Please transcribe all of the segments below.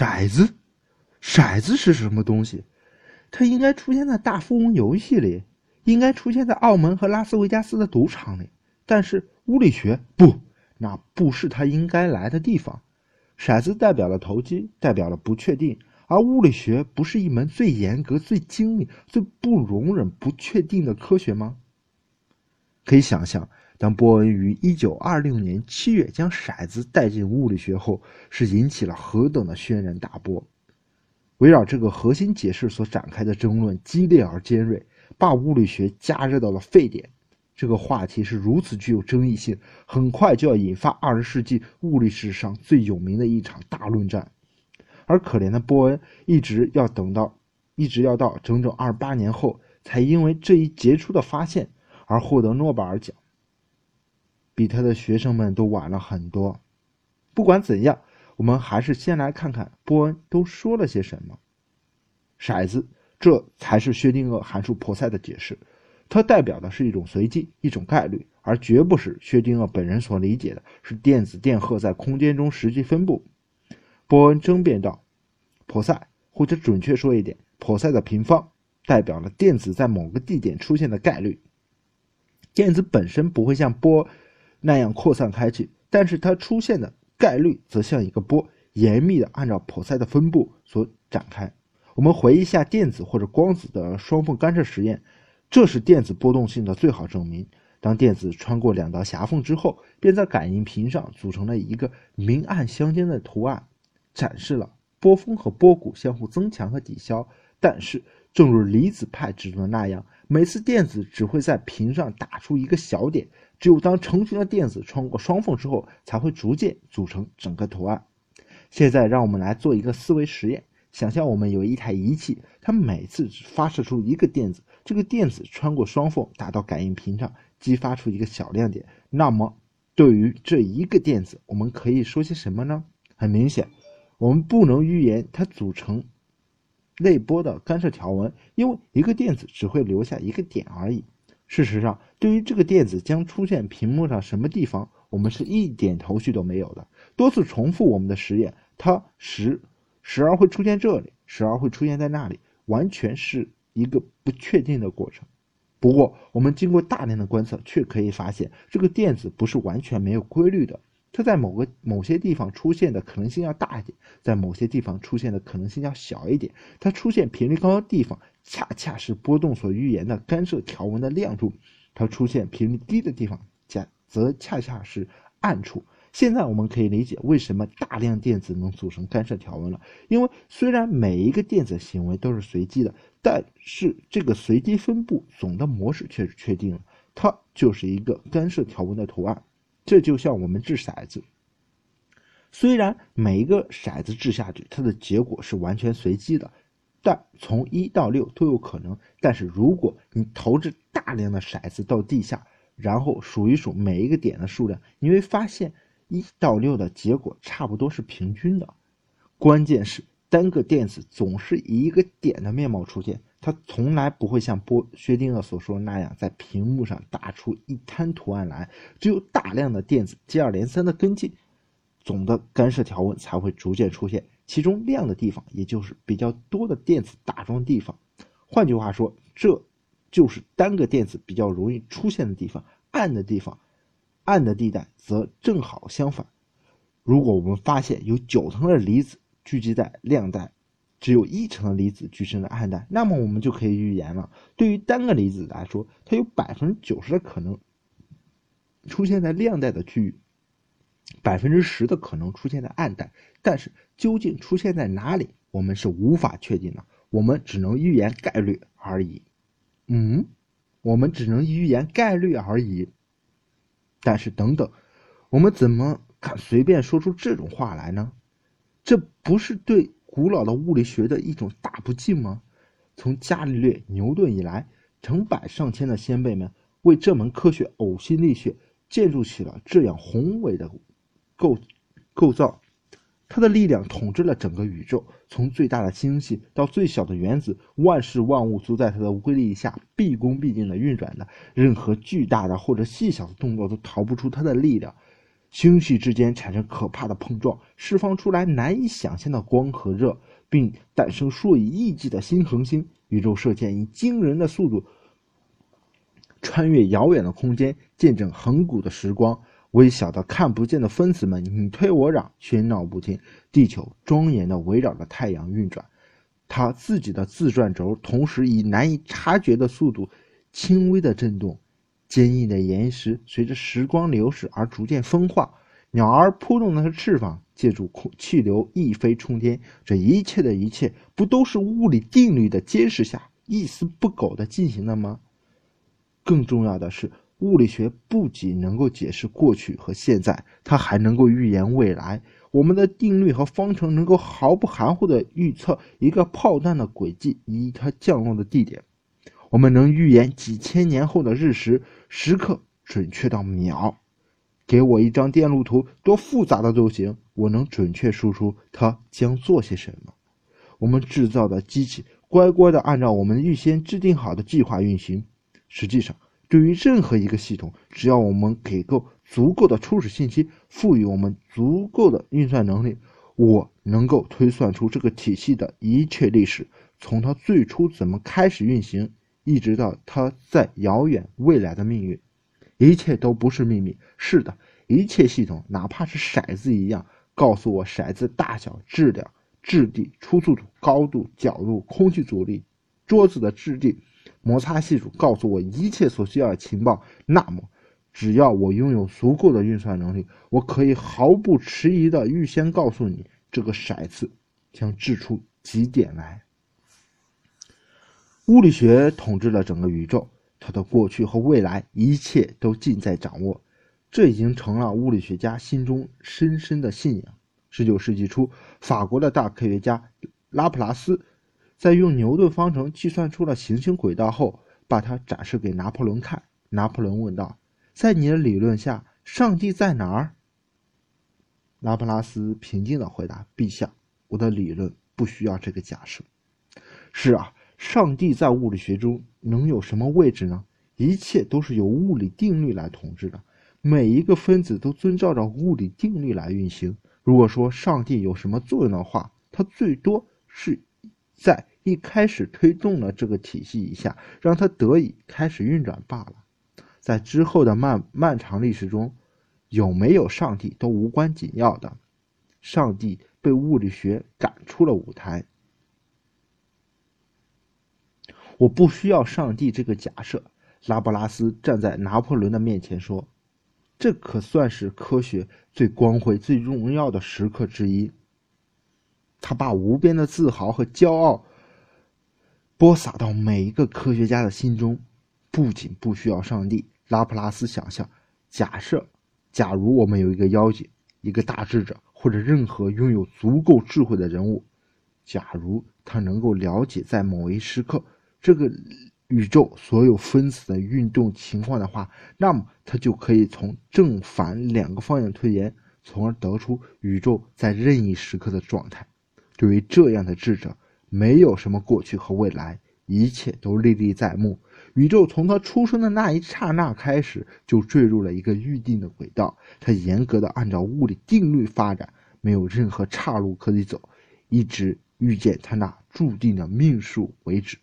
骰子，骰子是什么东西？它应该出现在大富翁游戏里，应该出现在澳门和拉斯维加斯的赌场里。但是物理学不，那不是它应该来的地方。骰子代表了投机，代表了不确定，而物理学不是一门最严格、最精密、最不容忍不确定的科学吗？可以想象。当波恩于一九二六年七月将骰子带进物理学后，是引起了何等的轩然大波！围绕这个核心解释所展开的争论激烈而尖锐，把物理学加热到了沸点。这个话题是如此具有争议性，很快就要引发二十世纪物理史上最有名的一场大论战。而可怜的波恩一直要等到，一直要到整整二八年后，才因为这一杰出的发现而获得诺贝尔奖。比他的学生们都晚了很多。不管怎样，我们还是先来看看波恩都说了些什么。骰子，这才是薛定谔函数婆塞的解释。它代表的是一种随机，一种概率，而绝不是薛定谔本人所理解的是电子电荷在空间中实际分布。波恩争辩道：“婆塞，或者准确说一点，婆塞的平方代表了电子在某个地点出现的概率。电子本身不会像波。”那样扩散开去，但是它出现的概率则像一个波，严密的按照普塞的分布所展开。我们回忆一下电子或者光子的双缝干涉实验，这是电子波动性的最好证明。当电子穿过两道狭缝之后，便在感应屏上组成了一个明暗相间的图案，展示了波峰和波谷相互增强和抵消。但是，正如离子派指出的那样，每次电子只会在屏上打出一个小点。只有当成群的电子穿过双缝之后，才会逐渐组成整个图案。现在，让我们来做一个思维实验：想象我们有一台仪器，它每次只发射出一个电子，这个电子穿过双缝打到感应屏上，激发出一个小亮点。那么，对于这一个电子，我们可以说些什么呢？很明显，我们不能预言它组成内波的干涉条纹，因为一个电子只会留下一个点而已。事实上，对于这个电子将出现屏幕上什么地方，我们是一点头绪都没有的。多次重复我们的实验，它时时而会出现这里，时而会出现在那里，完全是一个不确定的过程。不过，我们经过大量的观测，却可以发现这个电子不是完全没有规律的。它在某个某些地方出现的可能性要大一点，在某些地方出现的可能性要小一点。它出现频率高的地方，恰恰是波动所预言的干涉条纹的亮处；它出现频率低的地方，恰则恰恰是暗处。现在我们可以理解为什么大量电子能组成干涉条纹了。因为虽然每一个电子行为都是随机的，但是这个随机分布总的模式却是确定了，它就是一个干涉条纹的图案。这就像我们掷骰子，虽然每一个骰子掷下去，它的结果是完全随机的，但从一到六都有可能。但是如果你投掷大量的骰子到地下，然后数一数每一个点的数量，你会发现一到六的结果差不多是平均的。关键是单个电子总是以一个点的面貌出现。它从来不会像波薛定谔所说那样，在屏幕上打出一滩图案来。只有大量的电子接二连三的跟进，总的干涉条纹才会逐渐出现。其中亮的地方，也就是比较多的电子打中地方。换句话说，这就是单个电子比较容易出现的地方。暗的地方，暗的地带则正好相反。如果我们发现有九层的离子聚集在亮带。只有一层的离子聚成了暗带，那么我们就可以预言了。对于单个离子来说，它有百分之九十的可能出现在亮带的区域，百分之十的可能出现在暗带。但是究竟出现在哪里，我们是无法确定的。我们只能预言概率而已。嗯，我们只能预言概率而已。但是等等，我们怎么敢随便说出这种话来呢？这不是对。古老的物理学的一种大不敬吗？从伽利略、牛顿以来，成百上千的先辈们为这门科学呕心沥血，建筑起了这样宏伟的构构造。它的力量统治了整个宇宙，从最大的星系到最小的原子，万事万物都在它的威力下毕恭毕敬地运转的。任何巨大的或者细小的动作都逃不出它的力量。星系之间产生可怕的碰撞，释放出来难以想象的光和热，并诞生数以亿计的新恒星。宇宙射线以惊人的速度穿越遥远的空间，见证恒古的时光。微小的看不见的分子们你推我嚷，喧闹不停。地球庄严地围绕着太阳运转，它自己的自转轴同时以难以察觉的速度轻微的震动。坚硬的岩石随着时光流逝而逐渐风化，鸟儿扑动的翅膀借助空气流一飞冲天。这一切的一切，不都是物理定律的监视下一丝不苟地进行的吗？更重要的是。物理学不仅能够解释过去和现在，它还能够预言未来。我们的定律和方程能够毫不含糊地预测一个炮弹的轨迹以及它降落的地点。我们能预言几千年后的日食时刻，准确到秒。给我一张电路图，多复杂的都行，我能准确输出它将做些什么。我们制造的机器乖乖地按照我们预先制定好的计划运行。实际上。对于任何一个系统，只要我们给够足够的初始信息，赋予我们足够的运算能力，我能够推算出这个体系的一切历史，从它最初怎么开始运行，一直到它在遥远未来的命运，一切都不是秘密。是的，一切系统，哪怕是骰子一样，告诉我骰子大小、质量、质地、初速度、高度、角度、空气阻力、桌子的质地。摩擦系数告诉我一切所需要的情报，那么，只要我拥有足够的运算能力，我可以毫不迟疑地预先告诉你这个骰子将掷出几点来。物理学统治了整个宇宙，它的过去和未来一切都尽在掌握，这已经成了物理学家心中深深的信仰。十九世纪初，法国的大科学家拉普拉斯。在用牛顿方程计算出了行星轨道后，把它展示给拿破仑看。拿破仑问道：“在你的理论下，上帝在哪儿？”拉普拉斯平静地回答：“陛下，我的理论不需要这个假设。”是啊，上帝在物理学中能有什么位置呢？一切都是由物理定律来统治的，每一个分子都遵照着物理定律来运行。如果说上帝有什么作用的话，它最多是在。一开始推动了这个体系一下，让它得以开始运转罢了。在之后的漫漫长历史中，有没有上帝都无关紧要的。上帝被物理学赶出了舞台。我不需要上帝这个假设。拉布拉斯站在拿破仑的面前说：“这可算是科学最光辉、最荣耀的时刻之一。”他把无边的自豪和骄傲。播撒到每一个科学家的心中，不仅不需要上帝。拉普拉斯想象，假设，假如我们有一个妖精，一个大智者，或者任何拥有足够智慧的人物，假如他能够了解在某一时刻这个宇宙所有分子的运动情况的话，那么它就可以从正反两个方向推演，从而得出宇宙在任意时刻的状态。对于这样的智者。没有什么过去和未来，一切都历历在目。宇宙从它出生的那一刹那开始，就坠入了一个预定的轨道，它严格的按照物理定律发展，没有任何岔路可以走，一直遇见它那注定的命数为止。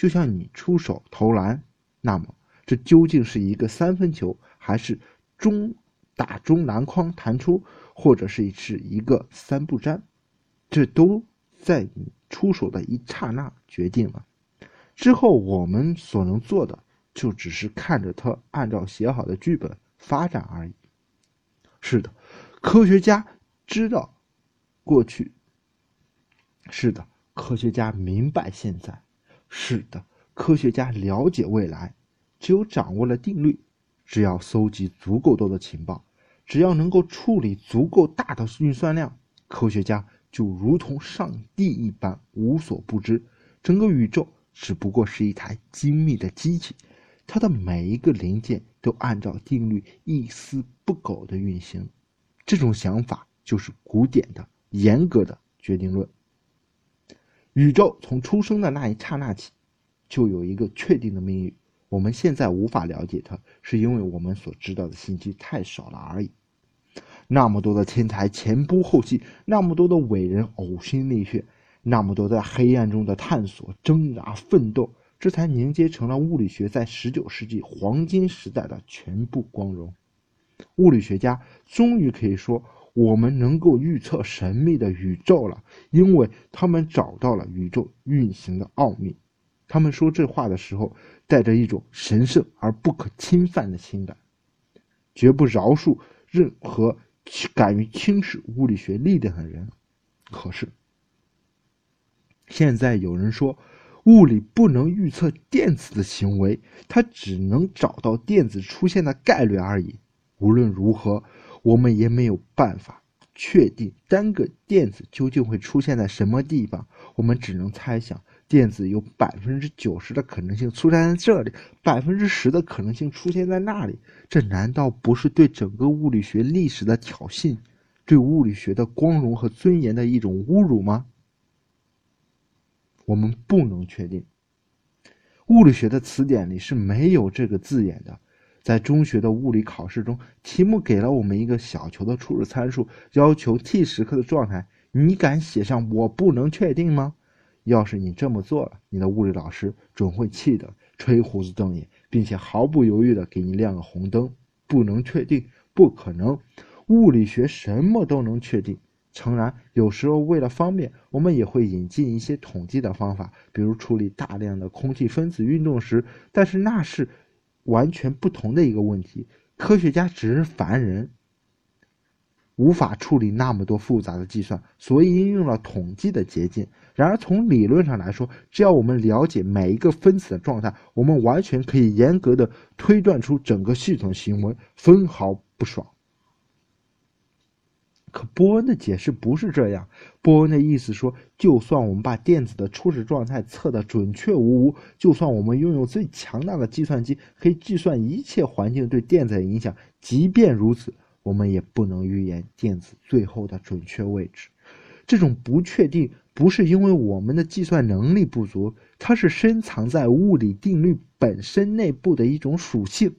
就像你出手投篮，那么这究竟是一个三分球，还是中打中篮筐弹出，或者是是一个三不沾，这都在你。出手的一刹那决定了，之后我们所能做的就只是看着他按照写好的剧本发展而已。是的，科学家知道过去；是的，科学家明白现在；是的，科学家了解未来。只有掌握了定律，只要搜集足够多的情报，只要能够处理足够大的运算量，科学家。就如同上帝一般无所不知，整个宇宙只不过是一台精密的机器，它的每一个零件都按照定律一丝不苟的运行。这种想法就是古典的、严格的决定论。宇宙从出生的那一刹那起，就有一个确定的命运。我们现在无法了解它，是因为我们所知道的信息太少了而已。那么多的天才前仆后继，那么多的伟人呕心沥血，那么多在黑暗中的探索、挣扎、奋斗，这才凝结成了物理学在十九世纪黄金时代的全部光荣。物理学家终于可以说，我们能够预测神秘的宇宙了，因为他们找到了宇宙运行的奥秘。他们说这话的时候，带着一种神圣而不可侵犯的情感，绝不饶恕任何敢于轻视物理学力量的人。可是，现在有人说，物理不能预测电子的行为，它只能找到电子出现的概率而已。无论如何，我们也没有办法确定单个电子究竟会出现在什么地方。我们只能猜想，电子有百分之九十的可能性出现在这里，百分之十的可能性出现在那里。这难道不是对整个物理学历史的挑衅，对物理学的光荣和尊严的一种侮辱吗？我们不能确定。物理学的词典里是没有这个字眼的。在中学的物理考试中，题目给了我们一个小球的初始参数，要求 t 时刻的状态。你敢写上“我不能确定”吗？要是你这么做了，你的物理老师准会气得吹胡子瞪眼，并且毫不犹豫地给你亮个红灯。不能确定，不可能。物理学什么都能确定。诚然，有时候为了方便，我们也会引进一些统计的方法，比如处理大量的空气分子运动时，但是那是。完全不同的一个问题，科学家只是凡人，无法处理那么多复杂的计算，所以应用了统计的捷径。然而，从理论上来说，只要我们了解每一个分子的状态，我们完全可以严格的推断出整个系统行为，分毫不爽。可波恩的解释不是这样。波恩的意思说，就算我们把电子的初始状态测得准确无误，就算我们拥有最强大的计算机，可以计算一切环境对电子的影响，即便如此，我们也不能预言电子最后的准确位置。这种不确定不是因为我们的计算能力不足，它是深藏在物理定律本身内部的一种属性。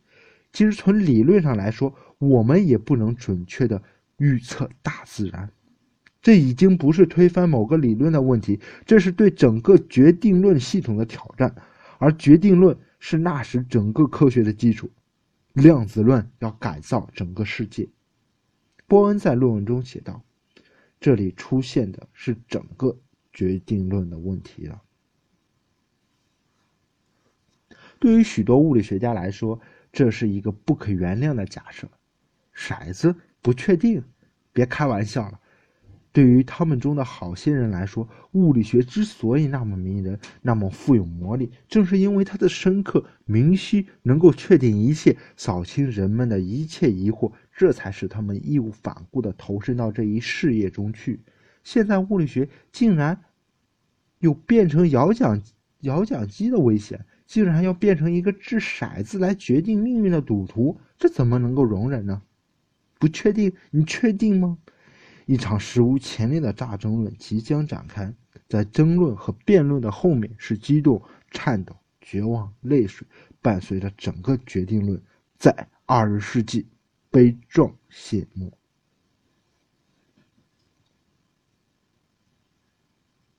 其实从理论上来说，我们也不能准确的。预测大自然，这已经不是推翻某个理论的问题，这是对整个决定论系统的挑战。而决定论是那时整个科学的基础。量子论要改造整个世界。波恩在论文中写道：“这里出现的是整个决定论的问题了。”对于许多物理学家来说，这是一个不可原谅的假设。骰子。不确定，别开玩笑了。对于他们中的好些人来说，物理学之所以那么迷人，那么富有魔力，正是因为它的深刻、明晰，能够确定一切，扫清人们的一切疑惑，这才使他们义无反顾地投身到这一事业中去。现在，物理学竟然有变成摇奖摇奖机的危险，竟然要变成一个掷骰子来决定命运的赌徒，这怎么能够容忍呢？不确定，你确定吗？一场史无前例的大争论即将展开，在争论和辩论的后面是激动、颤抖、绝望、泪水，伴随着整个决定论在二十世纪悲壮谢幕。